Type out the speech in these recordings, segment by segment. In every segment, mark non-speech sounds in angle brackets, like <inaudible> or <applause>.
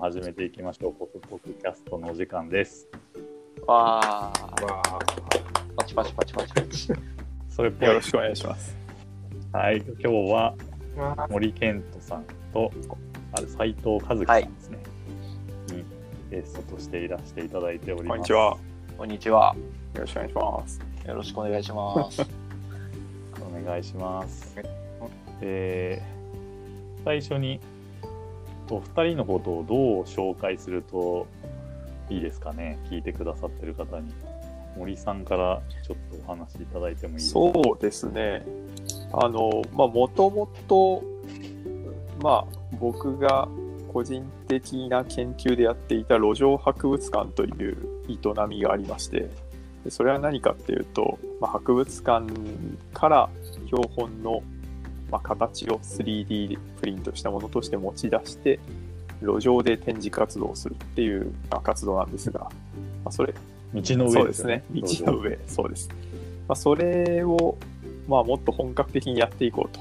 始めていきましょう。ポクポクキャストのお時間です。わあ、わあ、パチパチパチパチパチ。それっぽいよろ。しくお願いします。はい、今日は森健人さんと、あれ斉藤和樹さんですね。にゲストとしていらしていただいております。こんにちは。こんにちは。よろしくお願いします。よろしくお願いします。<laughs> お願いします。えー最初にお二人のことをどう紹介するといいですかね？聞いてくださってる方に。森さんからちょっとお話しいただいてもいいですか？そうですね。あの、まあ、もともと、まあ、僕が個人的な研究でやっていた路上博物館という営みがありまして、それは何かっていうと、まあ、博物館から標本の、まあ、形を 3D プリントしたものとして持ち出して、路上で展示活動をするっていうまあ活動なんですが、まあ、それ道のそうで上ですすねね。道の上、そうです。まあ、それを、まあ、もっと本格的にやっていこうと。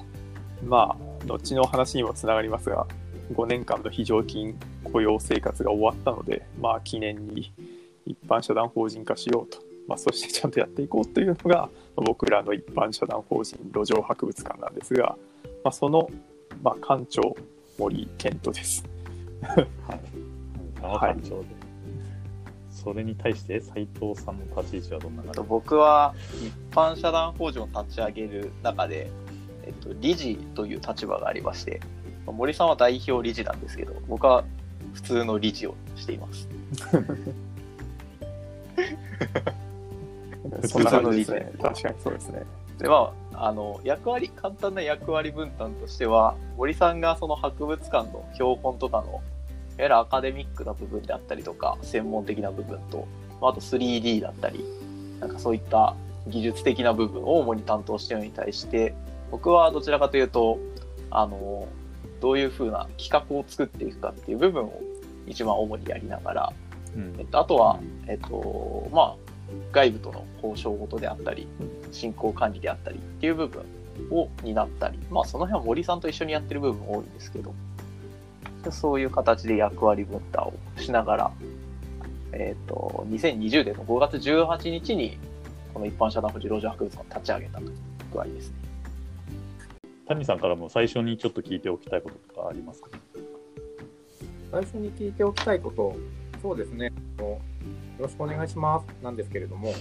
まあ、後の話にもつながりますが、5年間の非常勤雇用生活が終わったので、まあ、記念に一般社団法人化しようと。まあ、そしてちゃんとやっていこうというのが、僕らの一般社団法人路上博物館なんですが、まあ、その、まあ、館長、森健人です。はい。館長で。それに対して斉藤さんの立ち位置はどんな感じ？と僕は一般社団法人を立ち上げる中で、えっと、理事という立場がありまして、まあ森さんは代表理事なんですけど、僕は普通の理事をしています。<laughs> そんな感じですね。確かにそうですね。でまあ、あの役割簡単な役割分担としては森さんがその博物館の標本とかのいわゆるアカデミックな部分であったりとか専門的な部分とまああと 3D だったりなんかそういった技術的な部分を主に担当しているのに対して僕はどちらかというとあのどういうふうな企画を作っていくかっていう部分を一番主にやりながら、うんえっと、あとは、えっと、まあ、外部との交渉事であったり、進行管理であったりっていう部分を担ったり、まあ、その辺は森さんと一緒にやってる部分多いんですけど、そういう形で役割分担をしながら、えっと、2020年の5月18日に、この一般社団法人路上博物館を立ち上げたという具合ですね。谷さんからも最初にちょっと聞いておきたいこととかありますか？最初に聞いておきたいこと、そうですね、ろしくお願いします。なんですけれども、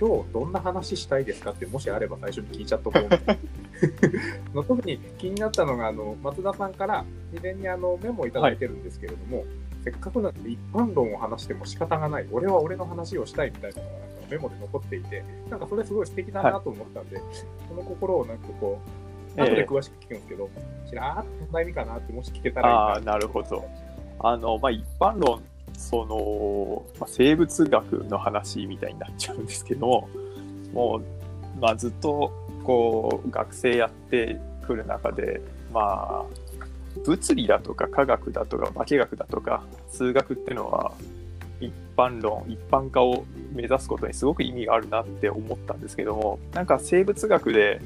今日どんな話したいですかって、もしあれば最初に聞いちゃっとこう。みたいなの特に気になったのが、あの松田さんから事前にあのメモをいただいてるんですけれども、せっかくなので一般論を話しても仕方がない、俺は俺の話をしたいみたいなのがなんかメモで残っていて、なんかそれすごい素敵だなと思ったんで、その心をなんかこう、後で詳しく聞くんですけど、ちらーっとどんな意味かなって、もし聞けたらいいああ、なるほど。あの、まあ、一般論、その、まあ、生物学の話みたいになっちゃうんですけども、う、まあ、ずっと、こう、学生やってくる中で、まあ、物理だとか科学だとか化学だとか数学っていうのは一般論一般化を目指すことにすごく意味があるなって思ったんですけどもなんか生物学で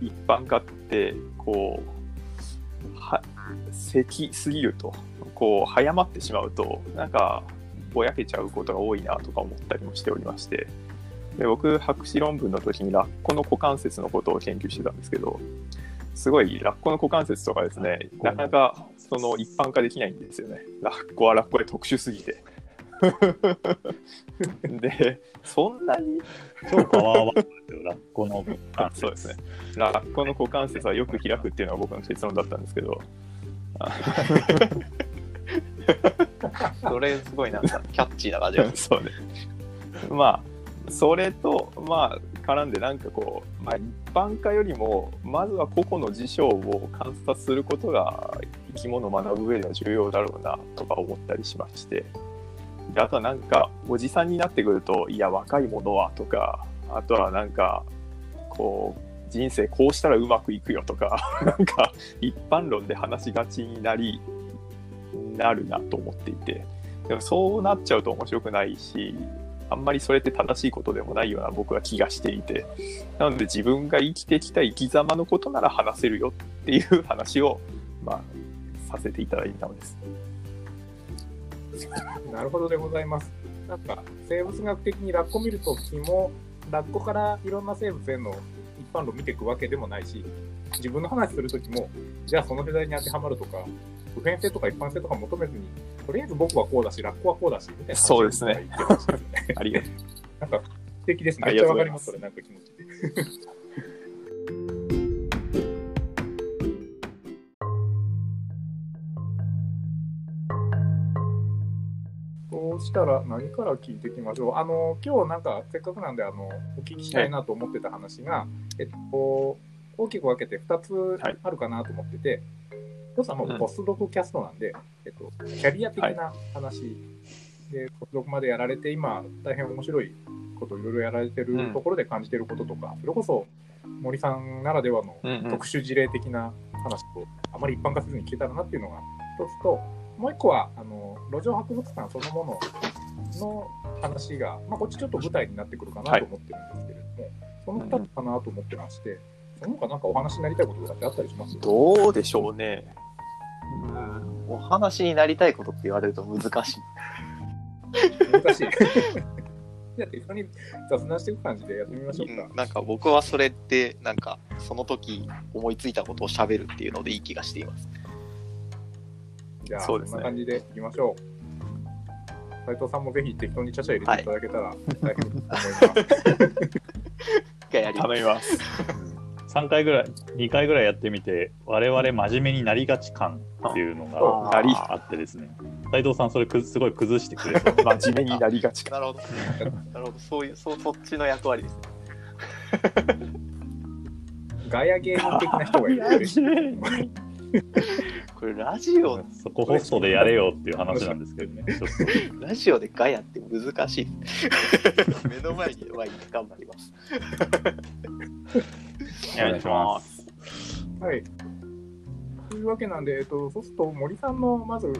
一般化ってこうはせきすぎるとこう早まってしまうとなんかぼやけちゃうことが多いなとか思ったりもしておりまして。で僕博士論文の時にラッコの股関節のことを研究してたんですけどすごいラッコの股関節とかですねなかなかその一般化できないんですよね。ラッコはラッコで特殊すぎて。<laughs> でそんなに？超パワーワードですよ、ラッコの。あそうですね。ラッコの股関節はよく開くっていうのが僕の結論だったんですけど、<laughs> それすごいなんかキャッチーな感じが <laughs> そうね。まあ、それと、まあ、絡んで、なんかこう、まあ、一般化よりも、まずは個々の事象を観察することが、生き物を学ぶ上では重要だろうな、とか思ったりしまして。であとはなんか、おじさんになってくると、いや、若い者は、とか、あとはなんか、こう、人生こうしたらうまくいくよとか、<laughs> なんか、一般論で話しがちになり、なるなと思っていて。でもそうなっちゃうと面白くないし、あんまりそれって正しいことでもないような僕は気がしていて、なので自分が生きてきた生き様のことなら話せるよっていう話を、まあ、させていただいたのです。なるほどでございます。なんか、生物学的にラッコ見るときも、ラッコからいろんな生物への一般論見ていくわけでもないし、自分の話するときも、じゃあその世代に当てはまるとか、普遍性とか一般性とか求めずに、とりあえず僕はこうだし、ラッコはこうだし、みたいな話そうですね。ありがとう。なんか、素敵ですね。あめっちゃわかります、それ、なんか気持ちで。そうしたら何から聞いていきましょう。あの、今日なんかせっかくなんで、あの、お聞きしたいなと思ってた話が、えっと、大きく分けて2つあるかなと思ってて、一つはもうポスドクキャストなんで、えっと、キャリア的な話。で、ポスドクまでやられて、今、大変面白いことをいろいろやられてるところで感じてることとか、それこそ森さんならではの特殊事例的な話と、あまり一般化せずに聞けたらなっていうのが一つと、もう一個は、あの、路上博物館そのものの話が、まあ、こっちちょっと舞台になってくるかなと思ってるんですけれども、その二つかなと思ってまして、その他なんかお話になりたいこととかってあったりします？どうでしょうね。うんお話になりたいことって言われると難しい。難しい。じゃあ、適当に雑談していく感じでやってみましょうか。うんなんか僕はそれって、なんかその時思いついたことを喋るっていうのでいい気がしています。じゃあ、そうですねこんな感じでいきましょう。斉藤さんもぜひ適当にちゃちゃ入れていただけたら大変と <laughs> 思います。一回やります頼みます。3回ぐらい、2回ぐらいやってみて、我々真面目になりがち感っていうのあなりがあってですね、斉藤さん、それくすごい崩してくれそう。<laughs> 真面目になりがちか。なるほど。なるほど。そういう、そそっちの役割ですね。<laughs> ガヤ芸人的な人がいる。<laughs> これラジオ、そこホストでやれよっていう話なんですけどね。ラジオでガヤって難しい。目の前にはい頑張ります。お願いします。はい。というわけなんで、えっと、そうすると森さんのまず、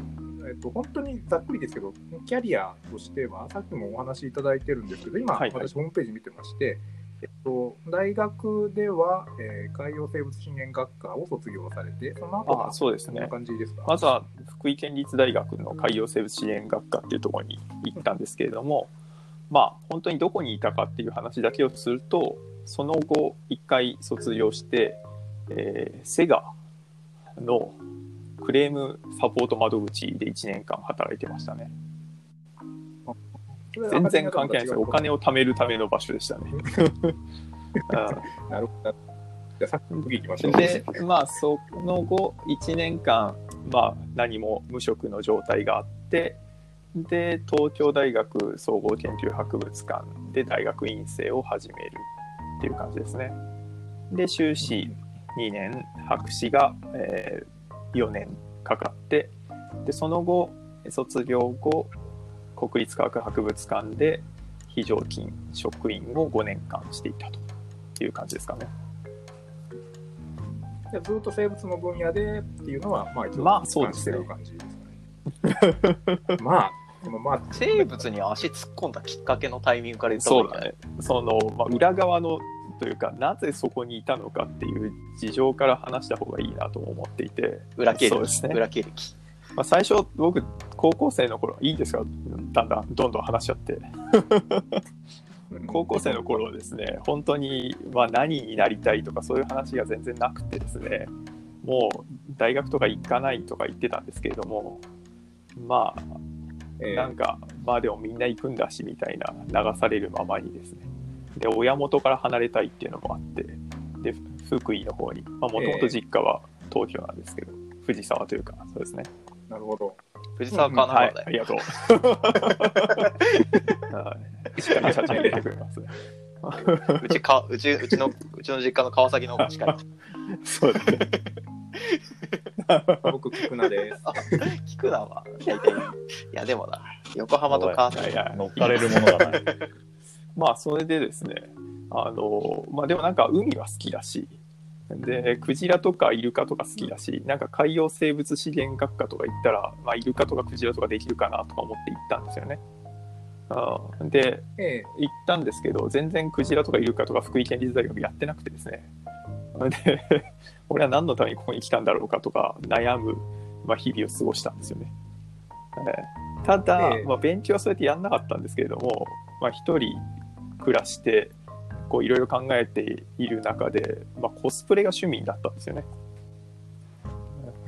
えっと、本当にざっくりですけど、キャリアとしては、さっきもお話しいただいてるんですけど、今、はいはい私、ホームページ見てまして、えっと、大学では、えー海洋生物資源学科を卒業されて、その後はあそうですね。感じですか？まずは福井県立大学の海洋生物支援学科っていうところに行ったんですけれども、まあ本当にどこにいたかっていう話だけをするとその後一回卒業して、えーセガのクレームサポート窓口で1年間働いてましたね全然関係ないですよお金を。を貯めるための場所でしたね、<laughs> なるほど。じゃあ、さっきの次行きましょう。うんでまあその後1年間まあ何も無職の状態があってで東京大学総合研究博物館で大学院生を始めるっていう感じですね。で修士2年博士が、え4年かかってでその後卒業後国立科学博物館で非常勤職員を5年間していたという感じですかね。じゃあずっと生物の分野でっていうのは、まあ、一応、まあそうですね。まあ、でもまあ、生物に足突っ込んだきっかけのタイミングから言ったそうだね。その、まあ、裏側のというか、なぜそこにいたのかっていう事情から話した方がいいなとも思っていて、裏経歴。そうですね裏経歴。まあ、最初、僕、高校生の頃、いいですか？だんだん、どんどん話しちゃって。高校生の頃はですね、本当に、まあ、何になりたいとか、そういう話が全然なくてですね、もう、大学とか行かないとか言ってたんですけれども、まあ、えーなんか、まあでもみんな行くんだしみたいな流されるままにですね。で、親元から離れたいっていうのもあって、で、福井の方に、まあもともと実家は東京なんですけど、藤沢というか、そうですね。なるほど。藤沢かな、はい、ありがとう。<laughs> はい。しっかり社長に入れてくれますね。うちか、うち、うちの、うちの実家の川崎の方が近い。<laughs> そうですね。<laughs> 僕、菊名です。聞くなわ。大体。いや、でもな、横浜と川崎。いや乗っかれるものがない。<laughs> まあ、それでですね、あの、まあでもなんか海は好きだし、で、クジラとかイルカとか好きだし、なんか海洋生物資源学科とか行ったら、まあ、イルカとかクジラとかできるかなとか思って行ったんですよね。あーで、え行ったんですけど、全然クジラとかイルカとか福井県立大学やってなくてですね。で、<laughs> 俺は何のためにここに来たんだろうかとか悩む、まあ、日々を過ごしたんですよね。えーただ、ええまあ、勉強はそうやってやんなかったんですけれども、まあ、一人暮らしてこういろいろ考えている中で、まあ、コスプレが趣味だったんですよね。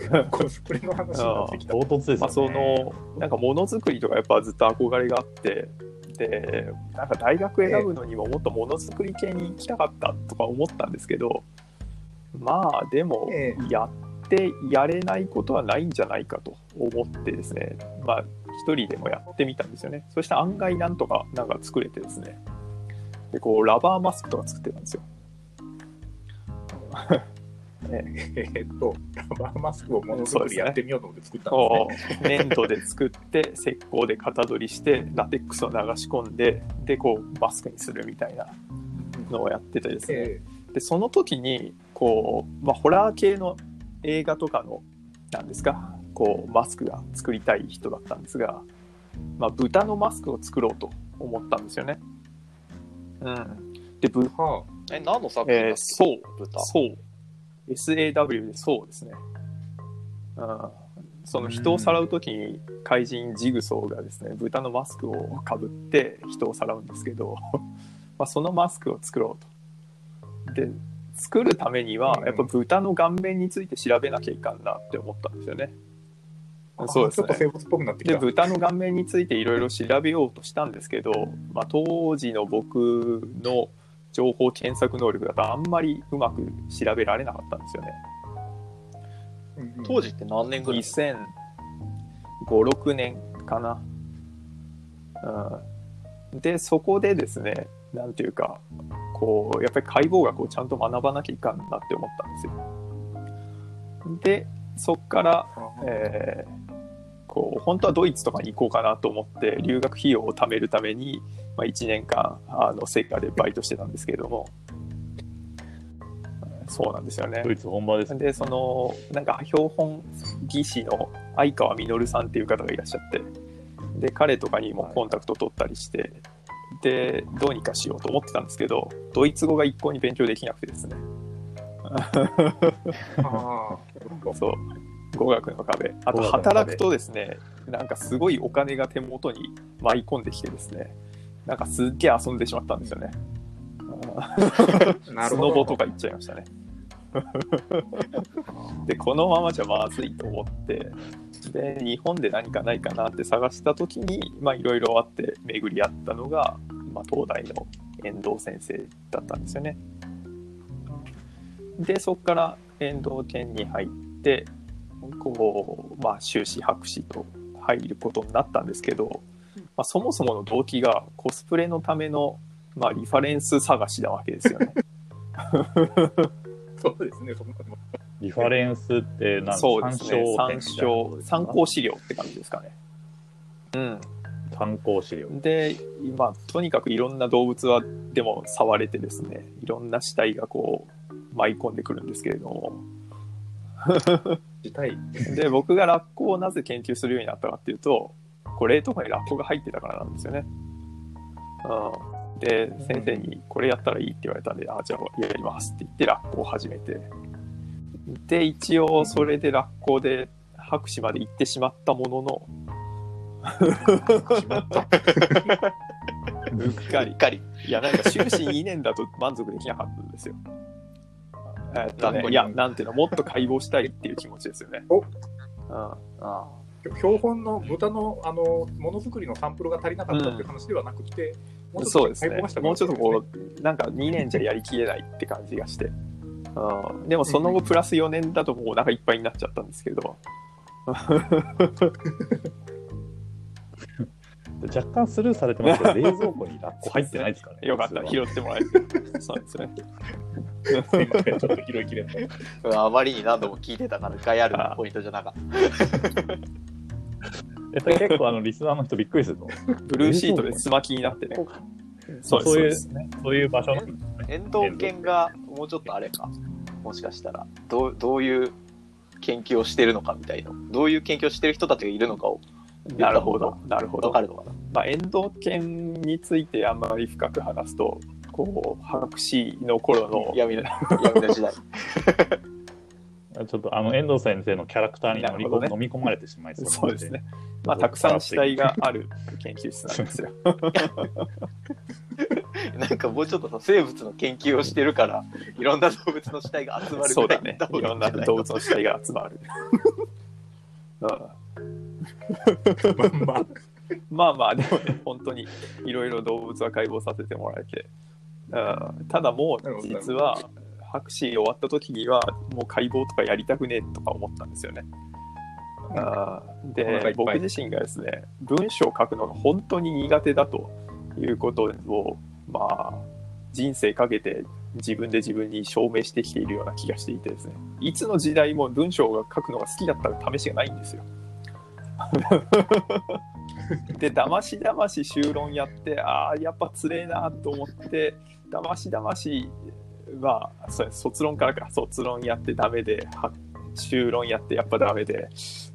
<laughs> コスプレの話になってきた。唐突ですよね。まあ、そのなんかものづくりとかやっぱずっと憧れがあってでなんか大学選ぶのにももっとものづくり系に行きたかったとか思ったんですけどまあでもえやってやれないことはないんじゃないかと思ってですね。まあ一人でもやってみたんですよね。そして案外なんとかなんか作れてですね。でこうラバーマスクとか作ってたんですよ。<laughs> えーっと、ラバーマスクをものづくりやってみようと思って作ったんこですね。う。粘土で作って石膏で型取りしてラテックスを流し込んででこうマスクにするみたいなのをやっててですね、え。でその時にこう、まあ、ホラー系の映画とかのなんですかこうマスクが作りたい人だったんですが、まあ、豚のマスクを作ろうと思ったんですよね。うん、でぶーはえ、何の作品だっけ？えーそう豚。そう SAW でそうですね。うん、その人をさらう時に怪人ジグソーがですね豚のマスクをかぶって人をさらうんですけど、<laughs> まあ、そのマスクを作ろうと。で作るためにはうんやっぱ豚の顔面について調べなきゃいかんなって思ったんですよね。あそうですねちょっと生物っぽくなってきでた。豚の顔面についていろいろ調べようとしたんですけど、まあ、当時の僕の情報検索能力だとあんまりうまく調べられなかったんですよね。うんうん当時って何年ぐらい？2005、6年かな。うん、で、そこでですね、なんていうか、こう、やっぱり解剖学をちゃんと学ばなきゃいかんなって思ったんですよ。で、そこから、えーこう本当はドイツとかに行こうかなと思って留学費用を貯めるために、まあ、1年間あのセガでバイトしてたんですけれども。うんそうなんですよね。ドイツ本場です。でそのなんか標本技師の相川実さんっていう方がいらっしゃって。で彼とかにもコンタクト取ったりして、でどうにかしようと思ってたんですけどドイツ語が一向に勉強できなくてですね。そう。語学の壁。あと働くとですねなんかすごいお金が手元に舞い込んできてですね。なんかすっげえ遊んでしまったんですよね。スノボとか行っちゃいましたね。でこのままじゃまずいと思ってで日本で何かないかなって探した時にまあいろいろあって巡り合ったのが、まあ、東大の遠藤先生だったんですよねでそこから遠藤県に入ってこう、まあ、修士博士と入ることになったんですけど、まあ、そもそもの動機がコスプレのための、まあ、リファレンス探しなわけですよね。<laughs> そうですね、そんなのリファレンスって何そうですね。参参照照、参考資料って感じですかね。うん。参考資料。で、今、とにかくいろんな動物は、でも触れてですね、いろんな死体がこう、舞い込んでくるんですけれども、<laughs> 自体。で、僕がラッコをなぜ研究するようになったかっていうと、これとかにラッコが入ってたからなんですよね。うん。で、先生にこれやったらいいって言われたんで、あ、じゃあやりますって言ってラッコを始めて。で、一応それでラッコで博士まで行ってしまったものの、<laughs> うっかりうっ。かり。いや、なんか修士2年だと満足できなかったんですよ。えっとねいや、なんていうの、もっと解剖したいっていう気持ちですよね。おうんあ標本の豚のあのものづくりのサンプルが足りなかったっていう話ではなくて、うですね解剖がした。もうちょっとこう。う、なんか2年じゃやりきれないって感じがして。うん、でもその後プラス4年だともうお腹いっぱいになっちゃったんですけど。<laughs> 若干スルーされてますけど、<laughs> 冷蔵庫にラッコ入ってないですかね。よかった、拾ってもらえて。<laughs> そうですね。ちょっと拾いきれない。ああまりに何度も聞いてたから、ガヤルのポイントじゃなかった。えっと結構あのリスナーの人びっくりするの。ブルーシートでスマキになってね。そうです。そういう。そういう場所の。遠藤犬がもうちょっとあれか。もしかしたら、どうどういう研究をしてるのかみたいな。どういう研究をしてる人たちがいるのかをなるほど。なるほどわか。るのかな。まあ、遠藤犬についてあんまり深く話すと、こう、博士の頃の、闇の闇の時代。<laughs> ちょっとあの遠藤先生のキャラクターに乗り込、なるほどね飲み込まれてしまいそうなのそうですね。まあ、たくさん死体がある研究室なんですよ。<laughs> なんかもうちょっとさ生物の研究をしてるからいろんな動物の死体が集まるそうだねぐらいろんな動物の死体が集まる。う <laughs> んまあ、まあ。まあ、でもね、本当にいろいろ動物は解剖させてもらえて、うん、ただもう実は博士終わった時にはもう解剖とかやりたくねえとか思ったんですよね。うん。お腹いで僕自身がですね文章を書くのが本当に苦手だということをまあ人生かけて自分で自分に証明してきているような気がしていてですね。いつの時代も文章が書くのが好きだったら試しがないんですよ。<laughs> でだましだまし修論やってああやっぱつれえなと思ってだましだましはそう卒論からか卒論やってダメでは修論やってやっぱダメで、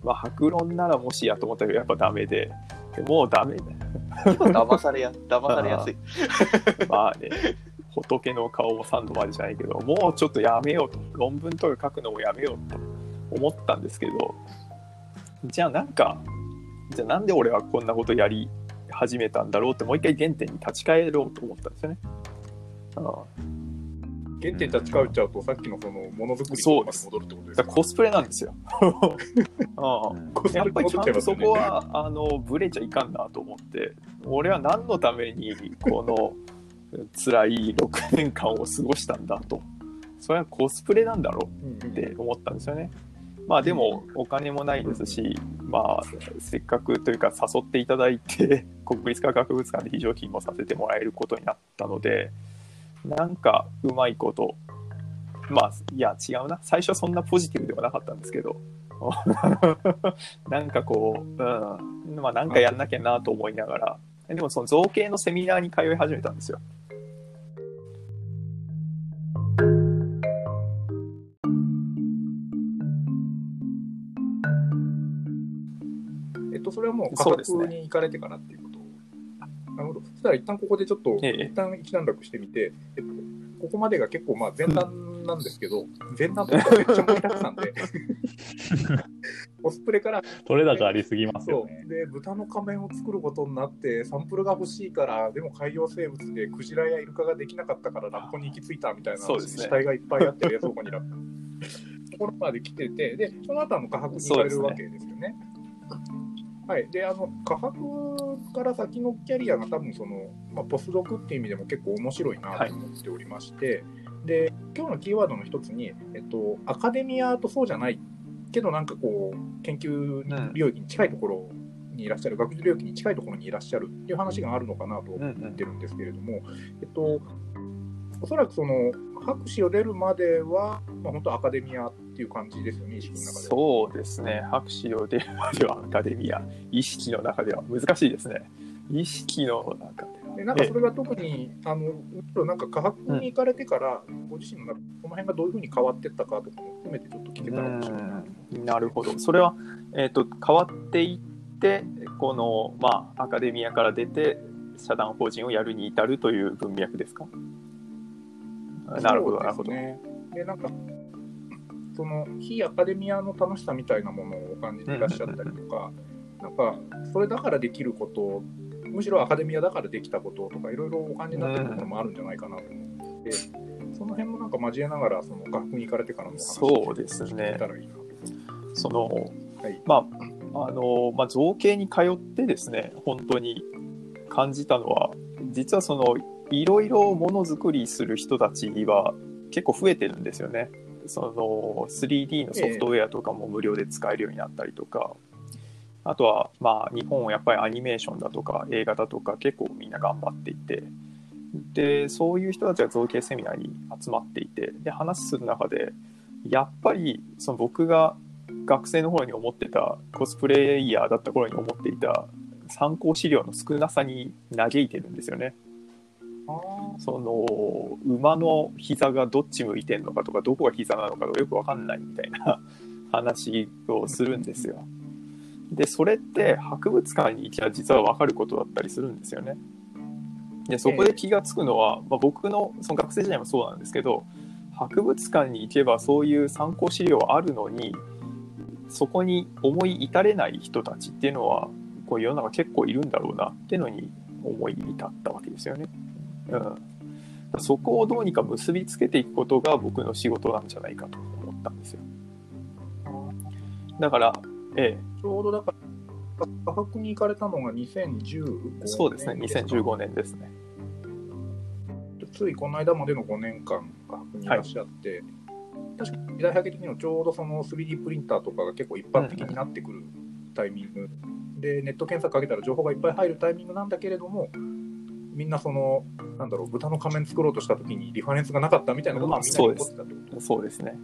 まあ、白論ならもしやと思ったけどやっぱダメででもうダメ。ね騙されや <laughs> 騙されやすい。まあね仏の顔も3度までじゃないけどもうちょっとやめようと。論文とか書くのもやめようと思ったんですけどじゃあなんかじゃあなんで俺はこんなことやり始めたんだろうってもう一回原点に立ち返ろうと思ったんですよね。うん原点立ち返っちゃうと、さっきのそのものづくりとかまで戻るってことですか？コスプレなんですよ。<laughs> やっぱりちゃんとそこはあのブレちゃいかんなと思って俺は何のためにこの辛い6年間を過ごしたんだとそれはコスプレなんだろ。うって思ったんですよね。まあでもお金もないですし、まあせっかくというか誘っていただいて <laughs> 国立科学博物館で非常勤もさせてもらえることになったのでなんかうまいことまあいや違うな。最初はそんなポジティブではなかったんですけど <laughs> なんかこう、うん、まあなんかやんなきゃなと思いながら。でもその造形のセミナーに通い始めたんですよ。れはもう価格に行かれてからっていうことなるほど。そしたら一旦ここでちょっと、ええ一旦一段落してみて、えっと、ここまでが結構まあ前段なんですけど、前段とかめっちゃ盛りだくさんで、<laughs> コスプレから、取れ高ありすぎますよね。で、豚の仮面を作ることになって、サンプルが欲しいから、でも海洋生物でクジラやイルカができなかったから、ラッコに行き着いたみたいな死体がいっぱいあって冷蔵庫になった。<laughs> ところまで来てて、で、その後あの、価格に行かれるわけですよね。はい、であの価格から先のキャリアが多分その、まあ、ポスドクっていう意味でも結構面白いなと思っておりまして、で今日のキーワードの一つに、えっと、アカデミアとそうじゃないけどなんかこう研究領域に近いところにいらっしゃる、学術領域に近いところにいらっしゃるっていう話があるのかなと思ってるんですけれども、えっと、おそらくその博士を出るまでは、まあ、本当アカデミアっていう感じですよね、意識の中では。そうですね、博士を出るまではアカデミア、意識の中では難しいですね。意識の中では。でなんかそれが特に、あのむしろなんか科学に行かれてから、ご自身の中でこの辺がどういうふうに変わっていったかとかも含めてちょっと聞けたら面白いな。るほど。それは、えー、と変わっていって、この、まあ、アカデミアから出て、社団法人をやるに至るという文脈ですか？なるほど、なるほど。で、なんか、その非アカデミアの楽しさみたいなものをお感じていらっしゃったりとか、なんか、それだからできること、むしろアカデミアだからできたこととか、いろいろお感じになってるところもあるんじゃないかなと思って、その辺もなんか交えながら、その学校に行かれてからのお話そうですね聞けたらいいな。その、はいまあ、あの、まあ、造形に通ってですね、本当に感じたのは、実はその、いろいろものづくりする人たちは結構増えてるんですよね。その 3D のソフトウェアとかも無料で使えるようになったりとか、あとはまあ日本はやっぱりアニメーションだとか映画だとか結構みんな頑張っていて、で、そういう人たちが造形セミナーに集まっていて、で、話する中で、やっぱりその僕が学生の頃に思ってたコスプレイヤーだった頃に思っていた参考資料の少なさに嘆いてるんですよね。その馬の膝がどっち向いてんのかとかどこが膝なのかとかよくわかんないみたいな <laughs> 話をするんですよ。でそれって博物館に行きゃ実はわかることだったりするんですよね。でそこで気がつくのは、まあ、僕のその学生時代もそうなんですけど博物館に行けばそういう参考資料あるのにそこに思い至れない人たちっていうのはこう世の中結構いるんだろうなっていうのに思い至ったわけですよね。うん、そこをどうにか結びつけていくことが僕の仕事なんじゃないかと思ったんですよ。だから、えちょうどだから、価格に行かれたのが2015え、年そうですね、2015年ですね。ついこの間までの5年間、価格にいらっしゃって、確かに時代背景的にもちょうどその 3D プリンターとかが結構一般的になってくるタイミング、で、ネット検索かけたら情報がいっぱい入るタイミングなんだけれども、みんなその、なんだろう、豚の仮面作ろうとしたときにリファレンスがなかったみたいなことがみんなに起こってたってこと？そうですね。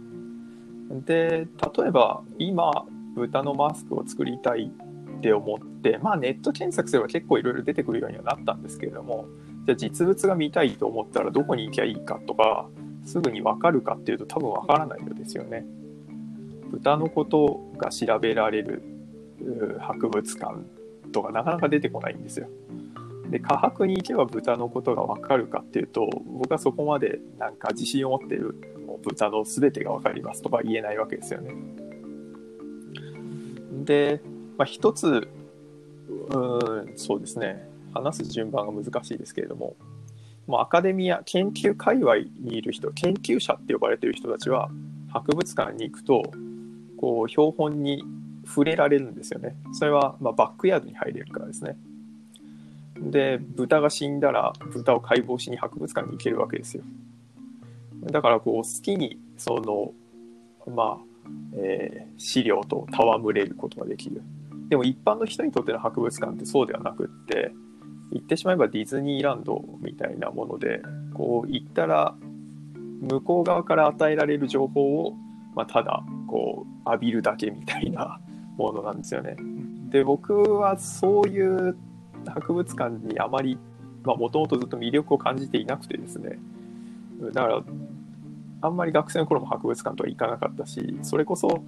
で、例えば今、豚のマスクを作りたいって思って、まあネット検索すれば結構いろいろ出てくるようにはなったんですけれども、じゃあ実物が見たいと思ったらどこに行きゃいいかとか、すぐに分かるかっていうと多分分からないのですよね。豚のことが調べられるう博物館とかなかなか出てこないんですよ。で、科博に行けば豚のことが分かるかっていうと、僕はそこまでなんか自信を持ってるもう豚の全てが分かりますとか言えないわけですよね。で、まあ、一つ、うん、そうですね、話す順番が難しいですけれども、もうアカデミア、研究界隈にいる人、研究者って呼ばれてる人たちは、博物館に行くと、こう、標本に触れられるんですよね。それは、ま、バックヤードに入れるからですね。で、豚が死んだら、豚を解剖しに博物館に行けるわけですよ。だから、こう、好きに、その、まあ、えー資料と戯れることができる。でも一般の人にとっての博物館ってそうではなくって、言ってしまえばディズニーランドみたいなもので、こう行ったら、向こう側から与えられる情報を、まあ、ただ、こう、浴びるだけみたいなものなんですよね。で、僕はそういう博物館にあまり、もともとずっと魅力を感じていなくてですね。だから、あんまり学生の頃も博物館とは行かなかったし、それこそ、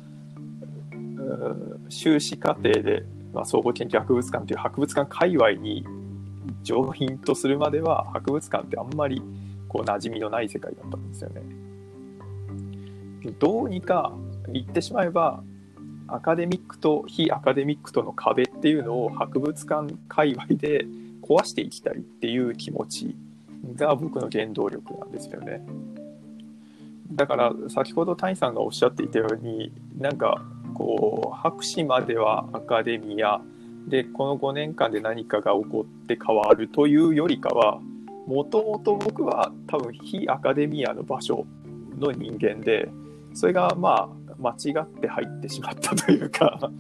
修士課程で、まあ、総合研究博物館という博物館界隈に上品とするまでは博物館ってあんまりこう馴染みのない世界だったんですよね。どうにか言ってしまえばアカデミックと非アカデミックとの壁っていうのを博物館界隈で壊していきたいっていう気持ちが僕の原動力なんですよね。だから先ほど谷さんがおっしゃっていたようになんかこう博士まではアカデミアでこの5年間で何かが起こって変わるというよりかはもともと僕は多分非アカデミアの場所の人間でそれがまあ間違って入ってしまったというか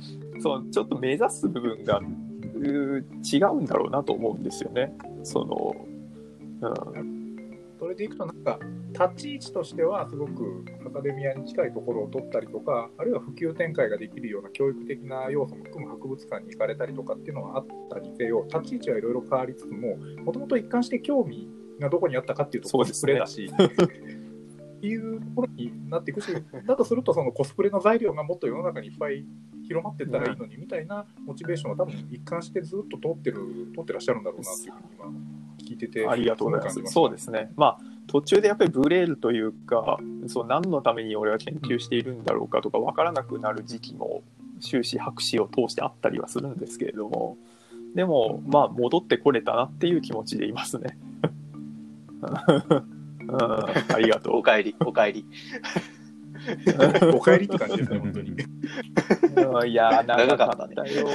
そうちょっと目指す部分が違うんだろうなと思うんですよね。そのうん。それでいくと、なんか、立ち位置としては、すごくアカデミアに近いところを取ったりとか、あるいは普及展開ができるような教育的な要素も含む博物館に行かれたりとかっていうのはあったにせよ、立ち位置はいろいろ変わりつつも、もともと一貫して興味がどこにあったかっていうとコそうですね。スプレだし、っていうところになっていくし、だとすると、そのコスプレの材料がもっと世の中にいっぱい広まっていったらいいのにみたいなモチベーションは多分一貫してずっと通ってる、通ってらっしゃるんだろうなっていうふうに今聞いてて、ありがとうございます。そうですね。まあ、途中でやっぱりブレールというか、そう何のために俺は研究しているんだろうかとか分からなくなる時期も修士博士を通してあったりはするんですけれども、でも、まあ、戻ってこれたなっていう気持ちでいますね。<laughs> <laughs> うん、ありがとおかえり、おかえり。<laughs> お帰りって感じですね、本当に。う。うんいやー、長かったよ。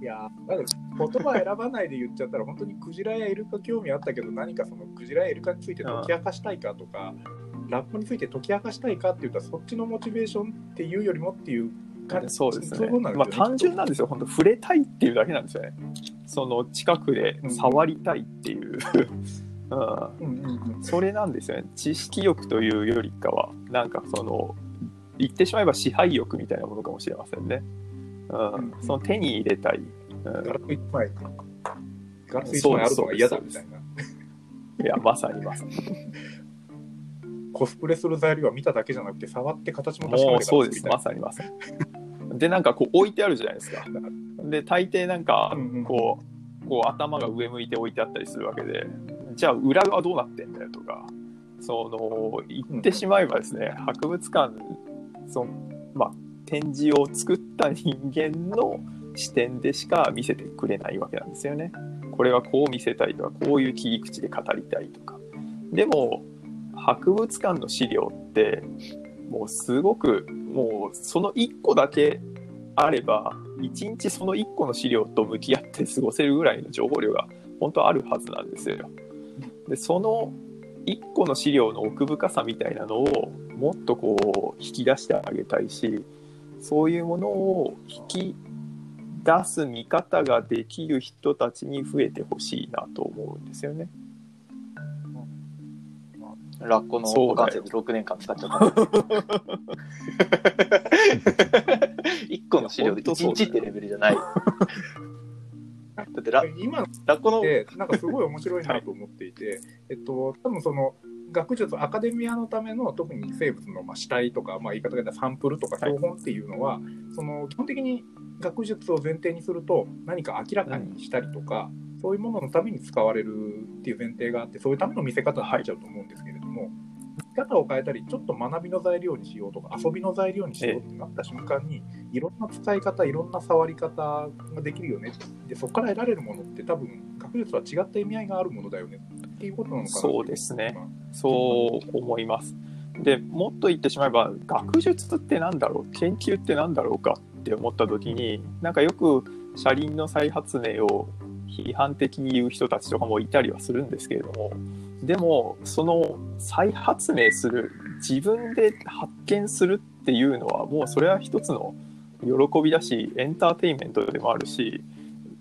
いやーなんか言葉選ばないで言っちゃったら、本当にクジラやイルカ興味あったけど、何かそのクジラやイルカについて解き明かしたいかとか、ラップについて解き明かしたいかって言ったら、そっちのモチベーションっていうよりもっていう感じそうですね。まあ、ですよ単純なんですよ。本当触れたいっていうだけなんですよね。その近くで触りたいっていう。それなんですよね。知識欲というよりかは、なんかその、言ってしまえば支配欲みたいなものかもしれませんね。うんうんその手に入れたい。ガラス一枚、ガラスあるのが嫌だみたいな。うん、いや、まさにまさに。コスプレする材料は見ただけじゃなくて、触って形も確かめそうです。まさにまさに。で、なんかこう置いてあるじゃないですか。で、大抵なんかうんうん、こう、こう頭が上向いて置いてあったりするわけで、じゃあ裏側どうなってんだよとか、その言ってしまえばですね、博物館その、まあ、展示を作った人間の視点でしか見せてくれないわけなんですよね。これはこう見せたいとかこういう切り口で語りたいとか。でも博物館の資料ってもうすごくもうその1個だけあれば1日その1個の資料と向き合って過ごせるぐらいの情報量が本当あるはずなんですよ。でその1個の資料の奥深さみたいなのをもっとこう引き出してあげたいしそういうものを引き出す見方ができる人たちに増えてほしいなと思うんですよね。ラッコの股関節6年間使っちゃった。<laughs> 1個の資料で1日ってレベルじゃない。<laughs> <laughs> だってラ今のラッコのってなんかすごい面白いなと思っていて、えっと多分その学術アカデミアのための特に生物のまあ死体とか、まあ、言い方がサンプルとか標本っていうのは、その基本的に学術を前提にすると何か明らかにしたりとか、そういうもののために使われるっていう前提があってそういうための見せ方になっちゃうと思うんですけれども、見方を変えたりちょっと学びの材料にしようとか遊びの材料にしようってなった瞬間に、いろんな使い方いろんな触り方ができるよねでそこから得られるものって多分学術は違った意味合いがあるものだよねっていうことなのかなそうですね。そう思います。でもっと言ってしまえば学術って何だろう？研究って何だろうかって思った時になんかよく車輪の再発明を批判的に言う人たちとかもいたりはするんですけれどもでもその再発明する自分で発見するっていうのはもうそれは一つの喜びだしエンターテインメントでもあるし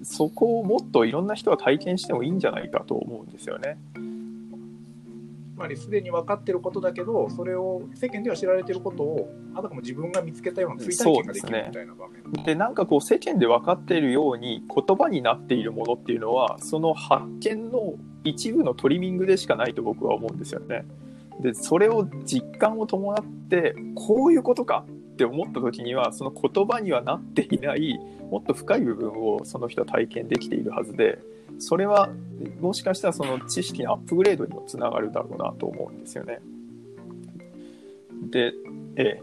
そこをもっといろんな人が体験してもいいんじゃないかと思うんですよね。つまりすでに分かってることだけどそれを世間では知られてることをあたかも自分が見つけたような追体験ができるみたいな場面、でなんかこう世間で分かっているように言葉になっているものっていうのはその発見の一部のトリミングでしかないと僕は思うんですよね。でそれを実感を伴ってこういうことかって思った時にはその言葉にはなっていないもっと深い部分をその人は体験できているはずでそれはもしかしたらその知識のアップグレードにもつながるだろうなと思うんですよね。で、ええ、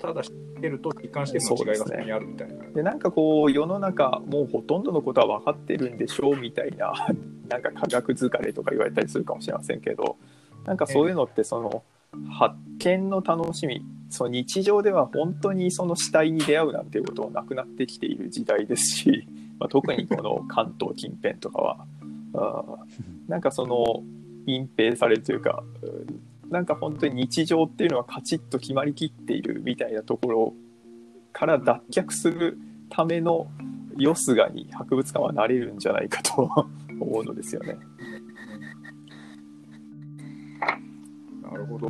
ただ知ってると実感してるの違いがそこにあるみたいな。でなんかこう世の中もうほとんどのことは分かってるんでしょうみたいな <laughs> なんか科学疲れとか言われたりするかもしれませんけどなんかそういうのってその発見の楽しみその日常では本当にその死体に出会うなんていうことはなくなってきている時代ですし、まあ、特にこの関東近辺とかはあなんかその隠蔽されるというかなんか本当に日常っていうのはカチッと決まりきっているみたいなところから脱却するためのよすがに博物館はなれるんじゃないかと <laughs> 思うのですよね。なるほど。